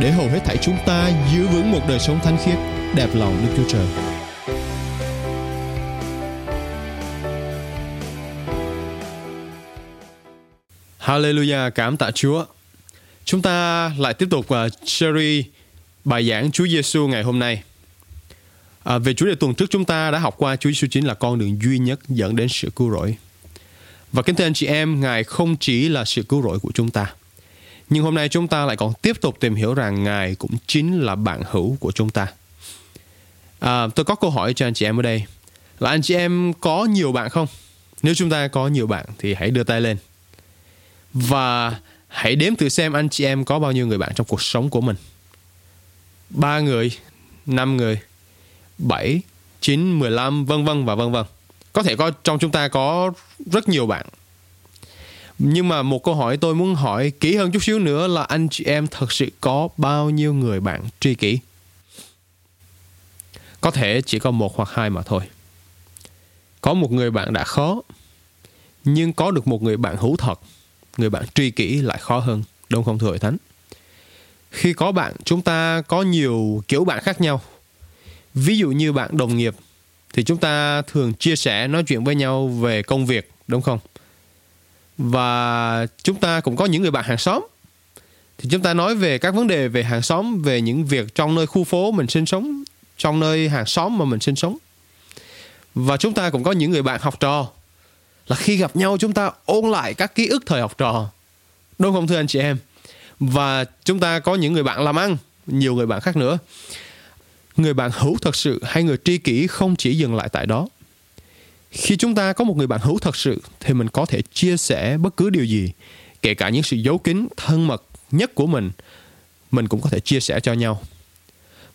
để hầu hết thảy chúng ta giữ vững một đời sống thánh khiết, đẹp lòng Đức Chúa Trời. Hallelujah, cảm tạ Chúa. Chúng ta lại tiếp tục à, uh, series bài giảng Chúa Giêsu ngày hôm nay. À, về chủ đề tuần trước chúng ta đã học qua Chúa Giêsu chính là con đường duy nhất dẫn đến sự cứu rỗi. Và kính thưa anh chị em, Ngài không chỉ là sự cứu rỗi của chúng ta, nhưng hôm nay chúng ta lại còn tiếp tục tìm hiểu rằng Ngài cũng chính là bạn hữu của chúng ta. À, tôi có câu hỏi cho anh chị em ở đây là anh chị em có nhiều bạn không? Nếu chúng ta có nhiều bạn thì hãy đưa tay lên. Và hãy đếm thử xem anh chị em có bao nhiêu người bạn trong cuộc sống của mình. Ba người, năm người, bảy, chín, mười lăm, vân vân và vân vân. Có thể có trong chúng ta có rất nhiều bạn nhưng mà một câu hỏi tôi muốn hỏi kỹ hơn chút xíu nữa là anh chị em thật sự có bao nhiêu người bạn tri kỷ? Có thể chỉ có một hoặc hai mà thôi. Có một người bạn đã khó, nhưng có được một người bạn hữu thật, người bạn tri kỷ lại khó hơn, đúng không thưa hội thánh? Khi có bạn, chúng ta có nhiều kiểu bạn khác nhau. Ví dụ như bạn đồng nghiệp, thì chúng ta thường chia sẻ nói chuyện với nhau về công việc, đúng không? Và chúng ta cũng có những người bạn hàng xóm. Thì chúng ta nói về các vấn đề về hàng xóm, về những việc trong nơi khu phố mình sinh sống, trong nơi hàng xóm mà mình sinh sống. Và chúng ta cũng có những người bạn học trò. Là khi gặp nhau, chúng ta ôn lại các ký ức thời học trò. Đúng không thưa anh chị em? Và chúng ta có những người bạn làm ăn, nhiều người bạn khác nữa. Người bạn hữu thật sự hay người tri kỷ không chỉ dừng lại tại đó khi chúng ta có một người bạn hữu thật sự, thì mình có thể chia sẻ bất cứ điều gì, kể cả những sự giấu kín, thân mật nhất của mình mình cũng có thể chia sẻ cho nhau.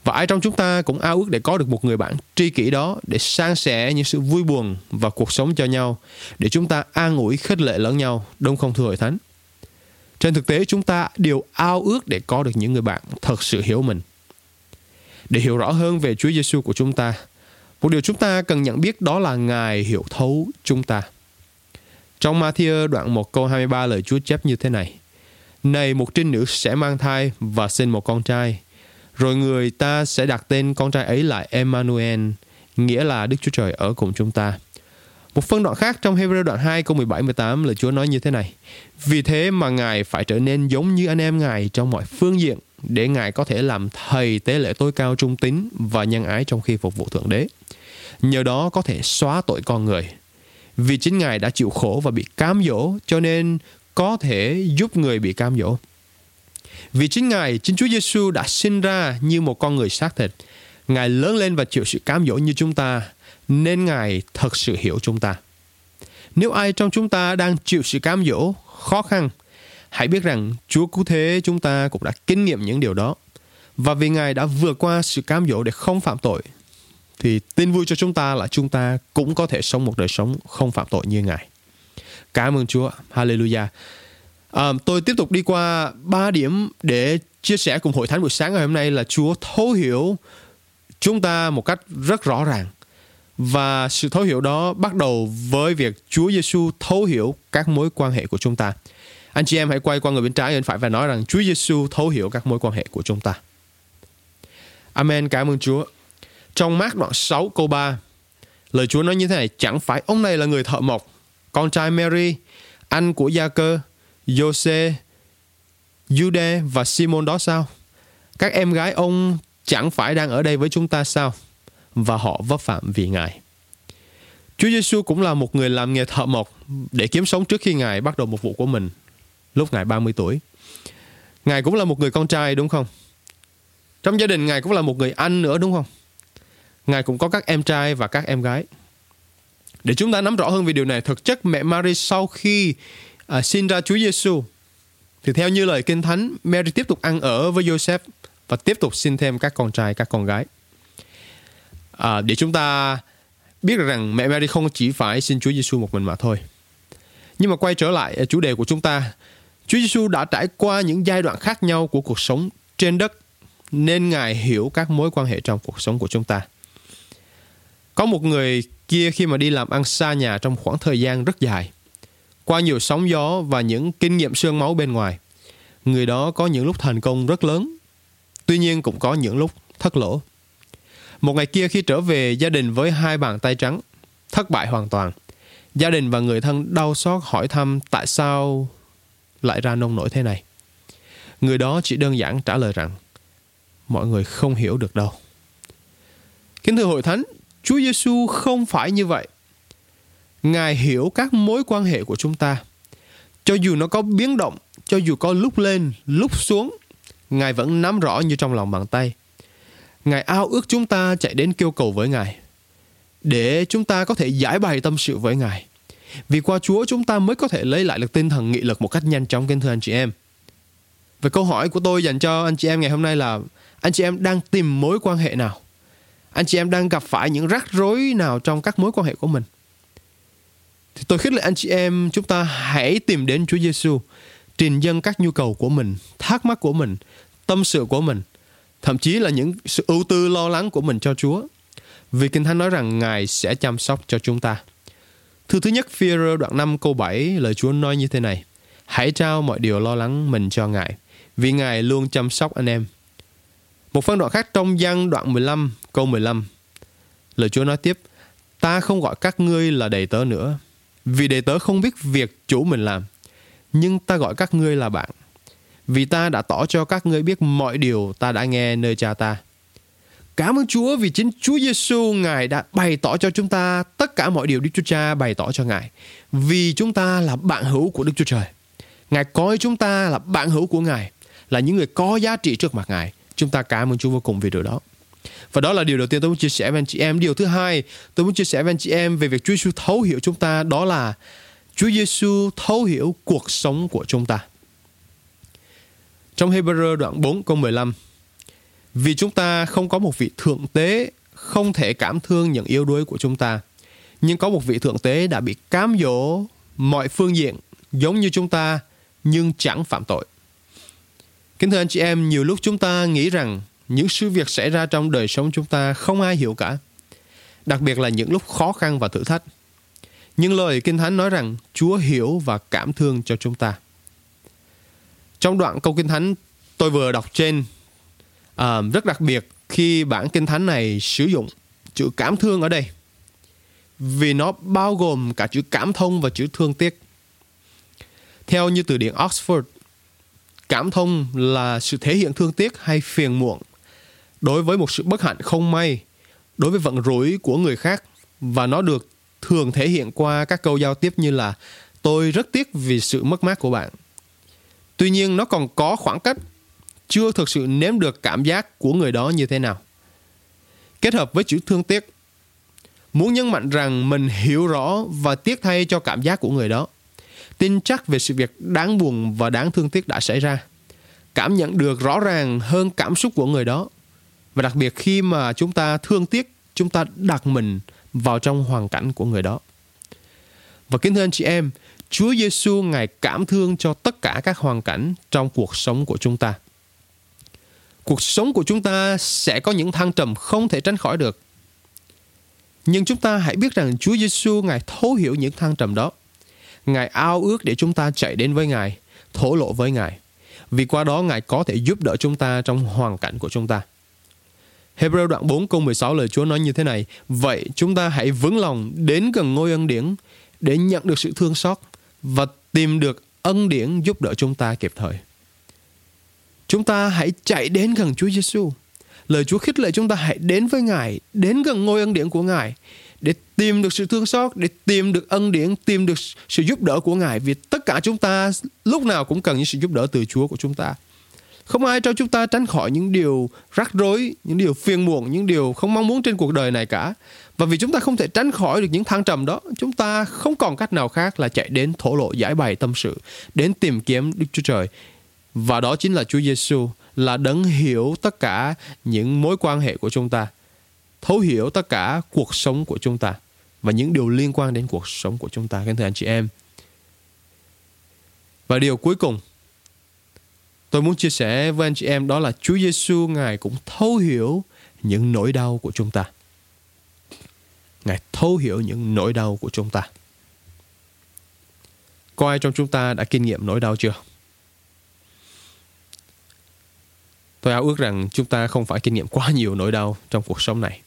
Và ai trong chúng ta cũng ao ước để có được một người bạn tri kỷ đó để san sẻ những sự vui buồn và cuộc sống cho nhau, để chúng ta an ủi khích lệ lẫn nhau, đúng không, thưa hội thánh? Trên thực tế, chúng ta đều ao ước để có được những người bạn thật sự hiểu mình. Để hiểu rõ hơn về Chúa Giêsu của chúng ta một điều chúng ta cần nhận biết đó là Ngài hiểu thấu chúng ta. Trong Matthew đoạn 1 câu 23 lời Chúa chép như thế này. Này một trinh nữ sẽ mang thai và sinh một con trai. Rồi người ta sẽ đặt tên con trai ấy là Emmanuel, nghĩa là Đức Chúa Trời ở cùng chúng ta. Một phân đoạn khác trong Hebrew đoạn 2 câu 17-18 lời Chúa nói như thế này. Vì thế mà Ngài phải trở nên giống như anh em Ngài trong mọi phương diện để Ngài có thể làm thầy tế lễ tối cao trung tín và nhân ái trong khi phục vụ Thượng Đế nhờ đó có thể xóa tội con người. Vì chính Ngài đã chịu khổ và bị cám dỗ, cho nên có thể giúp người bị cám dỗ. Vì chính Ngài, chính Chúa Giêsu đã sinh ra như một con người xác thịt. Ngài lớn lên và chịu sự cám dỗ như chúng ta, nên Ngài thật sự hiểu chúng ta. Nếu ai trong chúng ta đang chịu sự cám dỗ, khó khăn, hãy biết rằng Chúa cứu thế chúng ta cũng đã kinh nghiệm những điều đó. Và vì Ngài đã vượt qua sự cám dỗ để không phạm tội, thì tin vui cho chúng ta là chúng ta cũng có thể sống một đời sống không phạm tội như Ngài. Cảm ơn Chúa. Hallelujah. À, tôi tiếp tục đi qua ba điểm để chia sẻ cùng hội thánh buổi sáng ngày hôm nay là Chúa thấu hiểu chúng ta một cách rất rõ ràng. Và sự thấu hiểu đó bắt đầu với việc Chúa Giêsu thấu hiểu các mối quan hệ của chúng ta. Anh chị em hãy quay qua người bên trái bên phải và nói rằng Chúa Giêsu thấu hiểu các mối quan hệ của chúng ta. Amen. Cảm ơn Chúa. Trong mát đoạn 6 câu 3, lời Chúa nói như thế này, chẳng phải ông này là người thợ mộc, con trai Mary, anh của Gia Cơ, Jose, Jude và Simon đó sao? Các em gái ông chẳng phải đang ở đây với chúng ta sao? Và họ vấp phạm vì Ngài. Chúa Giêsu cũng là một người làm nghề thợ mộc để kiếm sống trước khi Ngài bắt đầu một vụ của mình lúc Ngài 30 tuổi. Ngài cũng là một người con trai đúng không? Trong gia đình Ngài cũng là một người anh nữa đúng không? Ngài cũng có các em trai và các em gái. Để chúng ta nắm rõ hơn về điều này, thực chất mẹ Mary sau khi à, sinh ra Chúa Giêsu thì theo như lời Kinh Thánh, Mary tiếp tục ăn ở với Joseph và tiếp tục sinh thêm các con trai, các con gái. à, để chúng ta biết rằng mẹ Mary không chỉ phải xin Chúa Giêsu một mình mà thôi. Nhưng mà quay trở lại à, chủ đề của chúng ta, Chúa Giêsu đã trải qua những giai đoạn khác nhau của cuộc sống trên đất nên Ngài hiểu các mối quan hệ trong cuộc sống của chúng ta. Có một người kia khi mà đi làm ăn xa nhà trong khoảng thời gian rất dài, qua nhiều sóng gió và những kinh nghiệm xương máu bên ngoài, người đó có những lúc thành công rất lớn, tuy nhiên cũng có những lúc thất lỗ. Một ngày kia khi trở về gia đình với hai bàn tay trắng, thất bại hoàn toàn, gia đình và người thân đau xót hỏi thăm tại sao lại ra nông nổi thế này. Người đó chỉ đơn giản trả lời rằng mọi người không hiểu được đâu. Kính thưa hội thánh, Chúa Giêsu không phải như vậy. Ngài hiểu các mối quan hệ của chúng ta. Cho dù nó có biến động, cho dù có lúc lên, lúc xuống, Ngài vẫn nắm rõ như trong lòng bàn tay. Ngài ao ước chúng ta chạy đến kêu cầu với Ngài để chúng ta có thể giải bày tâm sự với Ngài. Vì qua Chúa chúng ta mới có thể lấy lại được tinh thần nghị lực một cách nhanh chóng kính thưa anh chị em. Và câu hỏi của tôi dành cho anh chị em ngày hôm nay là anh chị em đang tìm mối quan hệ nào? Anh chị em đang gặp phải những rắc rối nào trong các mối quan hệ của mình? Thì tôi khích lệ anh chị em chúng ta hãy tìm đến Chúa Giêsu, trình dâng các nhu cầu của mình, thắc mắc của mình, tâm sự của mình, thậm chí là những sự ưu tư lo lắng của mình cho Chúa. Vì Kinh Thánh nói rằng Ngài sẽ chăm sóc cho chúng ta. Thư thứ nhất phi đoạn 5 câu 7 lời Chúa nói như thế này. Hãy trao mọi điều lo lắng mình cho Ngài, vì Ngài luôn chăm sóc anh em. Một phân đoạn khác trong gian đoạn 15 câu 15. Lời Chúa nói tiếp, ta không gọi các ngươi là đầy tớ nữa, vì đầy tớ không biết việc chủ mình làm, nhưng ta gọi các ngươi là bạn, vì ta đã tỏ cho các ngươi biết mọi điều ta đã nghe nơi cha ta. Cảm ơn Chúa vì chính Chúa Giêsu Ngài đã bày tỏ cho chúng ta tất cả mọi điều Đức Chúa Cha bày tỏ cho Ngài. Vì chúng ta là bạn hữu của Đức Chúa Trời. Ngài coi chúng ta là bạn hữu của Ngài, là những người có giá trị trước mặt Ngài. Chúng ta cảm ơn Chúa vô cùng vì điều đó. Và đó là điều đầu tiên tôi muốn chia sẻ với anh chị em. Điều thứ hai, tôi muốn chia sẻ với anh chị em về việc Chúa Giêsu thấu hiểu chúng ta đó là Chúa Giêsu thấu hiểu cuộc sống của chúng ta. Trong Hebrew đoạn 4 câu 15 vì chúng ta không có một vị thượng tế không thể cảm thương những yếu đuối của chúng ta nhưng có một vị thượng tế đã bị cám dỗ mọi phương diện giống như chúng ta nhưng chẳng phạm tội. Kính thưa anh chị em, nhiều lúc chúng ta nghĩ rằng những sự việc xảy ra trong đời sống chúng ta không ai hiểu cả. Đặc biệt là những lúc khó khăn và thử thách. Nhưng lời Kinh Thánh nói rằng Chúa hiểu và cảm thương cho chúng ta. Trong đoạn câu Kinh Thánh tôi vừa đọc trên, à, rất đặc biệt khi bản Kinh Thánh này sử dụng chữ cảm thương ở đây. Vì nó bao gồm cả chữ cảm thông và chữ thương tiếc. Theo như từ điển Oxford, cảm thông là sự thể hiện thương tiếc hay phiền muộn đối với một sự bất hạnh không may, đối với vận rủi của người khác và nó được thường thể hiện qua các câu giao tiếp như là tôi rất tiếc vì sự mất mát của bạn. Tuy nhiên nó còn có khoảng cách, chưa thực sự nếm được cảm giác của người đó như thế nào. Kết hợp với chữ thương tiếc, muốn nhấn mạnh rằng mình hiểu rõ và tiếc thay cho cảm giác của người đó tin chắc về sự việc đáng buồn và đáng thương tiếc đã xảy ra cảm nhận được rõ ràng hơn cảm xúc của người đó và đặc biệt khi mà chúng ta thương tiếc chúng ta đặt mình vào trong hoàn cảnh của người đó và kính thưa anh chị em Chúa Giêsu ngài cảm thương cho tất cả các hoàn cảnh trong cuộc sống của chúng ta cuộc sống của chúng ta sẽ có những thăng trầm không thể tránh khỏi được nhưng chúng ta hãy biết rằng Chúa Giêsu ngài thấu hiểu những thăng trầm đó Ngài ao ước để chúng ta chạy đến với Ngài, thổ lộ với Ngài. Vì qua đó Ngài có thể giúp đỡ chúng ta trong hoàn cảnh của chúng ta. Hebrew đoạn 4 câu 16 lời Chúa nói như thế này Vậy chúng ta hãy vững lòng đến gần ngôi ân điển để nhận được sự thương xót và tìm được ân điển giúp đỡ chúng ta kịp thời. Chúng ta hãy chạy đến gần Chúa Giêsu. Lời Chúa khích lệ chúng ta hãy đến với Ngài, đến gần ngôi ân điển của Ngài để tìm được sự thương xót, để tìm được ân điển, tìm được sự giúp đỡ của Ngài. Vì tất cả chúng ta lúc nào cũng cần những sự giúp đỡ từ Chúa của chúng ta. Không ai cho chúng ta tránh khỏi những điều rắc rối, những điều phiền muộn, những điều không mong muốn trên cuộc đời này cả. Và vì chúng ta không thể tránh khỏi được những thăng trầm đó, chúng ta không còn cách nào khác là chạy đến thổ lộ giải bày tâm sự, đến tìm kiếm Đức Chúa Trời. Và đó chính là Chúa Giêsu là đấng hiểu tất cả những mối quan hệ của chúng ta thấu hiểu tất cả cuộc sống của chúng ta và những điều liên quan đến cuộc sống của chúng ta, kính thưa anh chị em. Và điều cuối cùng tôi muốn chia sẻ với anh chị em đó là Chúa Giêsu ngài cũng thấu hiểu những nỗi đau của chúng ta. Ngài thấu hiểu những nỗi đau của chúng ta. Có ai trong chúng ta đã kinh nghiệm nỗi đau chưa? Tôi ao ước rằng chúng ta không phải kinh nghiệm quá nhiều nỗi đau trong cuộc sống này.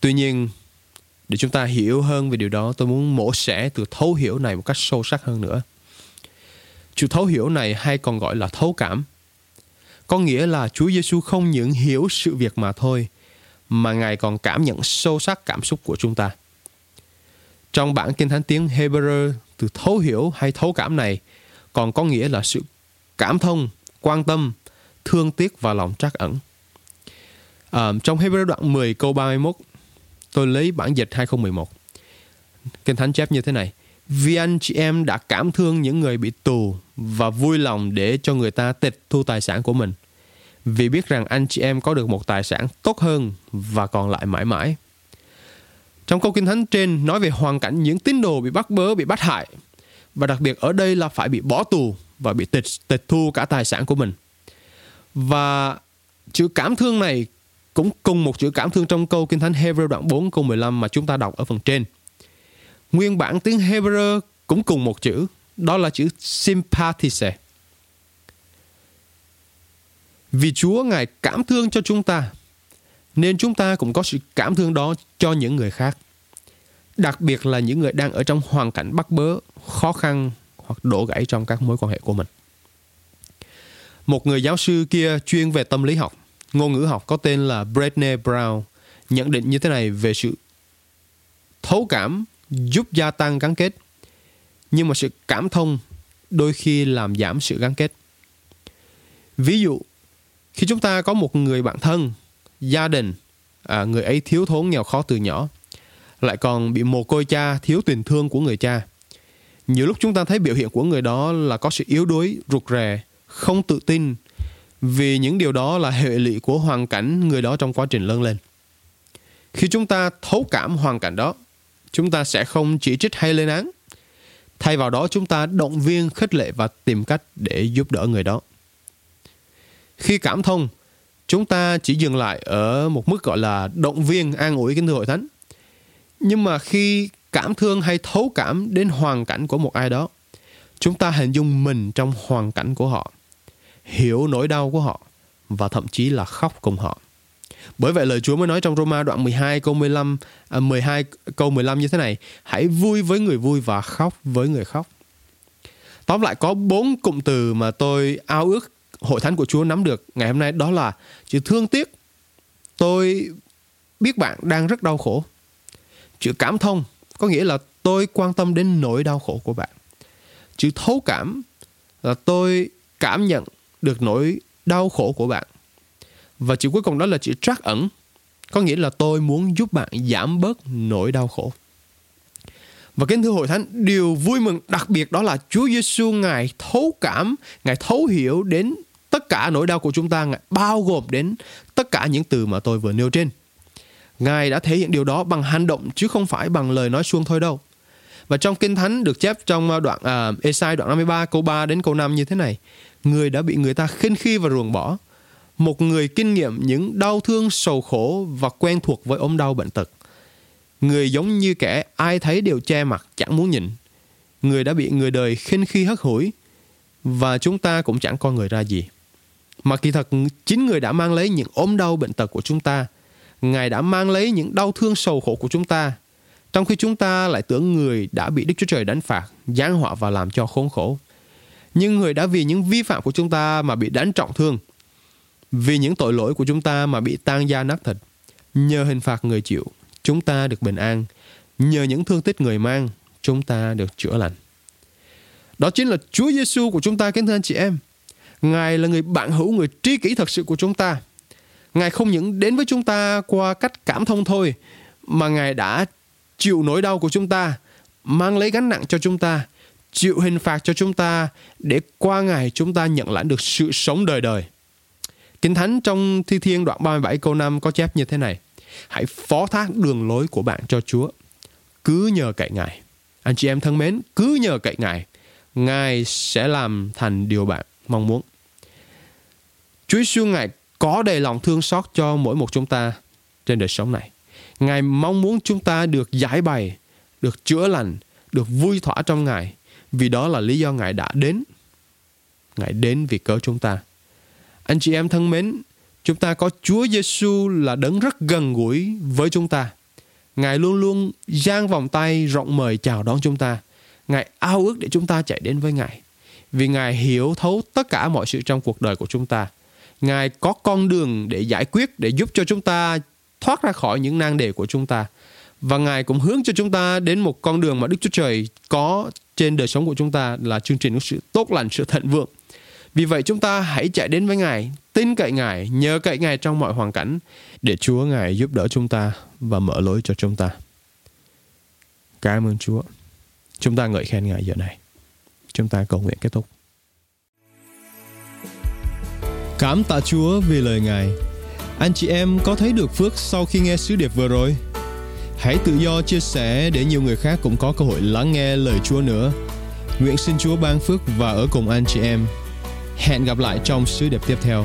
Tuy nhiên, để chúng ta hiểu hơn về điều đó, tôi muốn mổ xẻ từ thấu hiểu này một cách sâu sắc hơn nữa. Chữ thấu hiểu này hay còn gọi là thấu cảm. Có nghĩa là Chúa Giêsu không những hiểu sự việc mà thôi, mà Ngài còn cảm nhận sâu sắc cảm xúc của chúng ta. Trong bản kinh thánh tiếng Hebrew, từ thấu hiểu hay thấu cảm này còn có nghĩa là sự cảm thông, quan tâm, thương tiếc và lòng trắc ẩn. À, trong Hebrew đoạn 10 câu 31, tôi lấy bản dịch 2011. Kinh Thánh chép như thế này. Vì anh chị em đã cảm thương những người bị tù và vui lòng để cho người ta tịch thu tài sản của mình. Vì biết rằng anh chị em có được một tài sản tốt hơn và còn lại mãi mãi. Trong câu kinh thánh trên nói về hoàn cảnh những tín đồ bị bắt bớ, bị bắt hại. Và đặc biệt ở đây là phải bị bỏ tù và bị tịch, tịch thu cả tài sản của mình. Và chữ cảm thương này cũng cùng một chữ cảm thương trong câu Kinh Thánh Hebrew đoạn 4 câu 15 mà chúng ta đọc ở phần trên. Nguyên bản tiếng Hebrew cũng cùng một chữ, đó là chữ sympathize. Vì Chúa Ngài cảm thương cho chúng ta, nên chúng ta cũng có sự cảm thương đó cho những người khác. Đặc biệt là những người đang ở trong hoàn cảnh bắt bớ, khó khăn hoặc đổ gãy trong các mối quan hệ của mình. Một người giáo sư kia chuyên về tâm lý học, ngôn ngữ học có tên là Brené Brown nhận định như thế này về sự thấu cảm giúp gia tăng gắn kết nhưng mà sự cảm thông đôi khi làm giảm sự gắn kết. Ví dụ khi chúng ta có một người bạn thân gia đình à, người ấy thiếu thốn nghèo khó từ nhỏ lại còn bị mồ côi cha thiếu tình thương của người cha nhiều lúc chúng ta thấy biểu hiện của người đó là có sự yếu đuối rụt rè không tự tin vì những điều đó là hệ lụy của hoàn cảnh người đó trong quá trình lớn lên. Khi chúng ta thấu cảm hoàn cảnh đó, chúng ta sẽ không chỉ trích hay lên án. Thay vào đó, chúng ta động viên, khích lệ và tìm cách để giúp đỡ người đó. Khi cảm thông, chúng ta chỉ dừng lại ở một mức gọi là động viên, an ủi kính thưa hội thánh. Nhưng mà khi cảm thương hay thấu cảm đến hoàn cảnh của một ai đó, chúng ta hình dung mình trong hoàn cảnh của họ hiểu nỗi đau của họ và thậm chí là khóc cùng họ. Bởi vậy lời Chúa mới nói trong Roma đoạn 12 câu 15 à, 12 câu 15 như thế này, hãy vui với người vui và khóc với người khóc. Tóm lại có bốn cụm từ mà tôi ao ước hội thánh của Chúa nắm được ngày hôm nay đó là chữ thương tiếc. Tôi biết bạn đang rất đau khổ. Chữ cảm thông có nghĩa là tôi quan tâm đến nỗi đau khổ của bạn. Chữ thấu cảm là tôi cảm nhận được nỗi đau khổ của bạn. Và chữ cuối cùng đó là chữ trắc ẩn. Có nghĩa là tôi muốn giúp bạn giảm bớt nỗi đau khổ. Và kính thưa hội thánh, điều vui mừng đặc biệt đó là Chúa Giêsu ngài thấu cảm, ngài thấu hiểu đến tất cả nỗi đau của chúng ta, ngài bao gồm đến tất cả những từ mà tôi vừa nêu trên. Ngài đã thể hiện điều đó bằng hành động chứ không phải bằng lời nói suông thôi đâu. Và trong Kinh Thánh được chép trong à, đoạn à, Esai đoạn 53 câu 3 đến câu 5 như thế này người đã bị người ta khinh khi và ruồng bỏ. Một người kinh nghiệm những đau thương, sầu khổ và quen thuộc với ốm đau bệnh tật. Người giống như kẻ ai thấy đều che mặt, chẳng muốn nhìn. Người đã bị người đời khinh khi hất hủi và chúng ta cũng chẳng coi người ra gì. Mà kỳ thật chính người đã mang lấy những ốm đau bệnh tật của chúng ta. Ngài đã mang lấy những đau thương sầu khổ của chúng ta. Trong khi chúng ta lại tưởng người đã bị Đức Chúa Trời đánh phạt, giáng họa và làm cho khốn khổ nhưng người đã vì những vi phạm của chúng ta mà bị đánh trọng thương. Vì những tội lỗi của chúng ta mà bị tan da nát thịt. Nhờ hình phạt người chịu, chúng ta được bình an. Nhờ những thương tích người mang, chúng ta được chữa lành. Đó chính là Chúa Giêsu của chúng ta, kính thưa anh chị em. Ngài là người bạn hữu, người tri kỷ thật sự của chúng ta. Ngài không những đến với chúng ta qua cách cảm thông thôi, mà Ngài đã chịu nỗi đau của chúng ta, mang lấy gánh nặng cho chúng ta chịu hình phạt cho chúng ta để qua ngày chúng ta nhận lãnh được sự sống đời đời. Kinh Thánh trong Thi Thiên đoạn 37 câu 5 có chép như thế này. Hãy phó thác đường lối của bạn cho Chúa. Cứ nhờ cậy Ngài. Anh chị em thân mến, cứ nhờ cậy Ngài. Ngài sẽ làm thành điều bạn mong muốn. Chúa Giêsu Ngài có đầy lòng thương xót cho mỗi một chúng ta trên đời sống này. Ngài mong muốn chúng ta được giải bày, được chữa lành, được vui thỏa trong Ngài. Vì đó là lý do Ngài đã đến. Ngài đến vì cớ chúng ta. Anh chị em thân mến, chúng ta có Chúa Giêsu là đấng rất gần gũi với chúng ta. Ngài luôn luôn giang vòng tay rộng mời chào đón chúng ta. Ngài ao ước để chúng ta chạy đến với Ngài. Vì Ngài hiểu thấu tất cả mọi sự trong cuộc đời của chúng ta. Ngài có con đường để giải quyết, để giúp cho chúng ta thoát ra khỏi những nan đề của chúng ta. Và Ngài cũng hướng cho chúng ta đến một con đường mà Đức Chúa Trời có trên đời sống của chúng ta là chương trình của sự tốt lành, sự thịnh vượng. Vì vậy chúng ta hãy chạy đến với Ngài, tin cậy Ngài, nhờ cậy Ngài trong mọi hoàn cảnh để Chúa Ngài giúp đỡ chúng ta và mở lối cho chúng ta. Cảm ơn Chúa. Chúng ta ngợi khen Ngài giờ này. Chúng ta cầu nguyện kết thúc. Cảm tạ Chúa vì lời Ngài. Anh chị em có thấy được phước sau khi nghe sứ điệp vừa rồi? Hãy tự do chia sẻ để nhiều người khác cũng có cơ hội lắng nghe lời Chúa nữa. Nguyện xin Chúa ban phước và ở cùng anh chị em. Hẹn gặp lại trong sứ điệp tiếp theo.